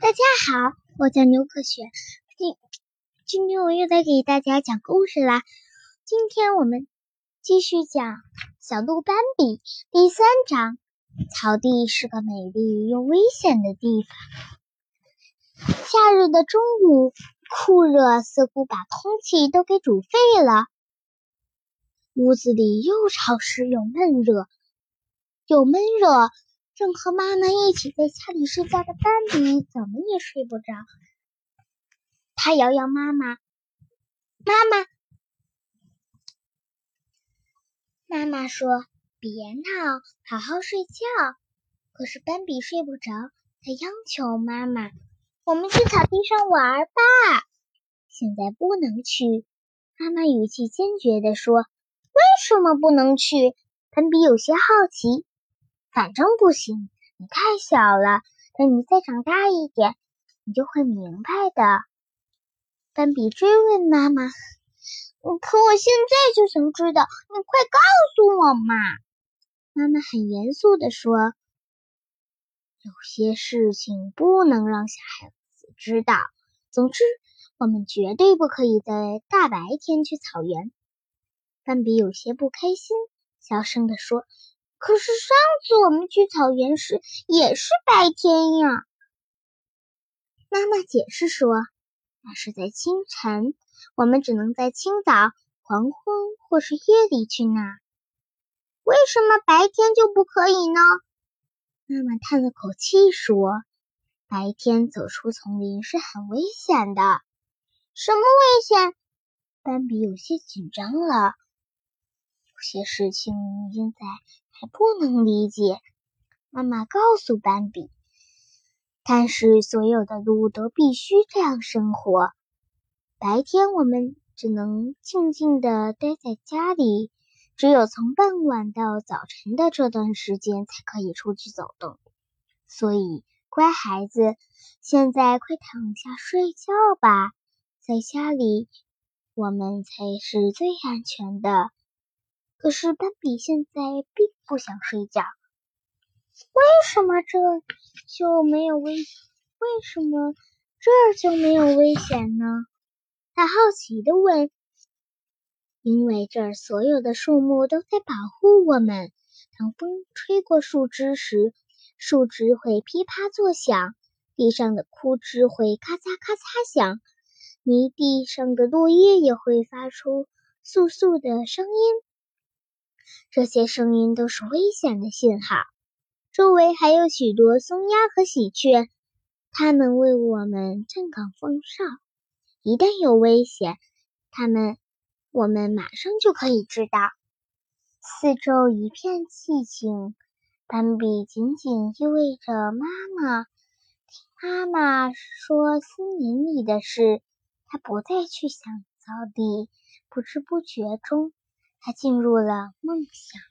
大家好，我叫牛可雪。今今天我又在给大家讲故事啦。今天我们继续讲《小鹿斑比》第三章。草地是个美丽又危险的地方。夏日的中午，酷热似乎把空气都给煮沸了。屋子里又潮湿又闷热，又闷热。正和妈妈一起在家里睡觉的斑比怎么也睡不着。他摇摇妈妈，妈妈，妈妈说：“别闹，好好睡觉。”可是斑比睡不着，他央求妈妈：“我们去草地上玩吧。”现在不能去，妈妈语气坚决地说：“为什么不能去？”斑比有些好奇。反正不行，你太小了。等你再长大一点，你就会明白的。斑比追问妈妈：“可我现在就想知道，你快告诉我嘛！”妈妈很严肃地说：“有些事情不能让小孩子知道。总之，我们绝对不可以在大白天去草原。”斑比有些不开心，小声地说。可是上次我们去草原时也是白天呀。妈妈解释说，那是在清晨，我们只能在清早、黄昏或是夜里去那儿。为什么白天就不可以呢？妈妈叹了口气说：“白天走出丛林是很危险的。”什么危险？斑比有些紧张了。有些事情现在。还不能理解，妈妈告诉斑比。但是所有的鹿都必须这样生活。白天我们只能静静的待在家里，只有从傍晚到早晨的这段时间才可以出去走动。所以，乖孩子，现在快躺下睡觉吧，在家里我们才是最安全的。可是斑比现在并不想睡觉。为什么这就没有危？为什么这就没有危险呢？他好奇的问。因为这儿所有的树木都在保护我们。当风吹过树枝时，树枝会噼啪作响，地上的枯枝会咔嚓咔嚓响，泥地上的落叶也会发出簌簌的声音。这些声音都是危险的信号。周围还有许多松鸦和喜鹊，它们为我们站岗奉哨。一旦有危险，它们我们马上就可以知道。四周一片寂静，斑比紧紧依偎着妈妈，听妈妈说森林里的事。他不再去想草地，不知不觉中。他进入了梦想。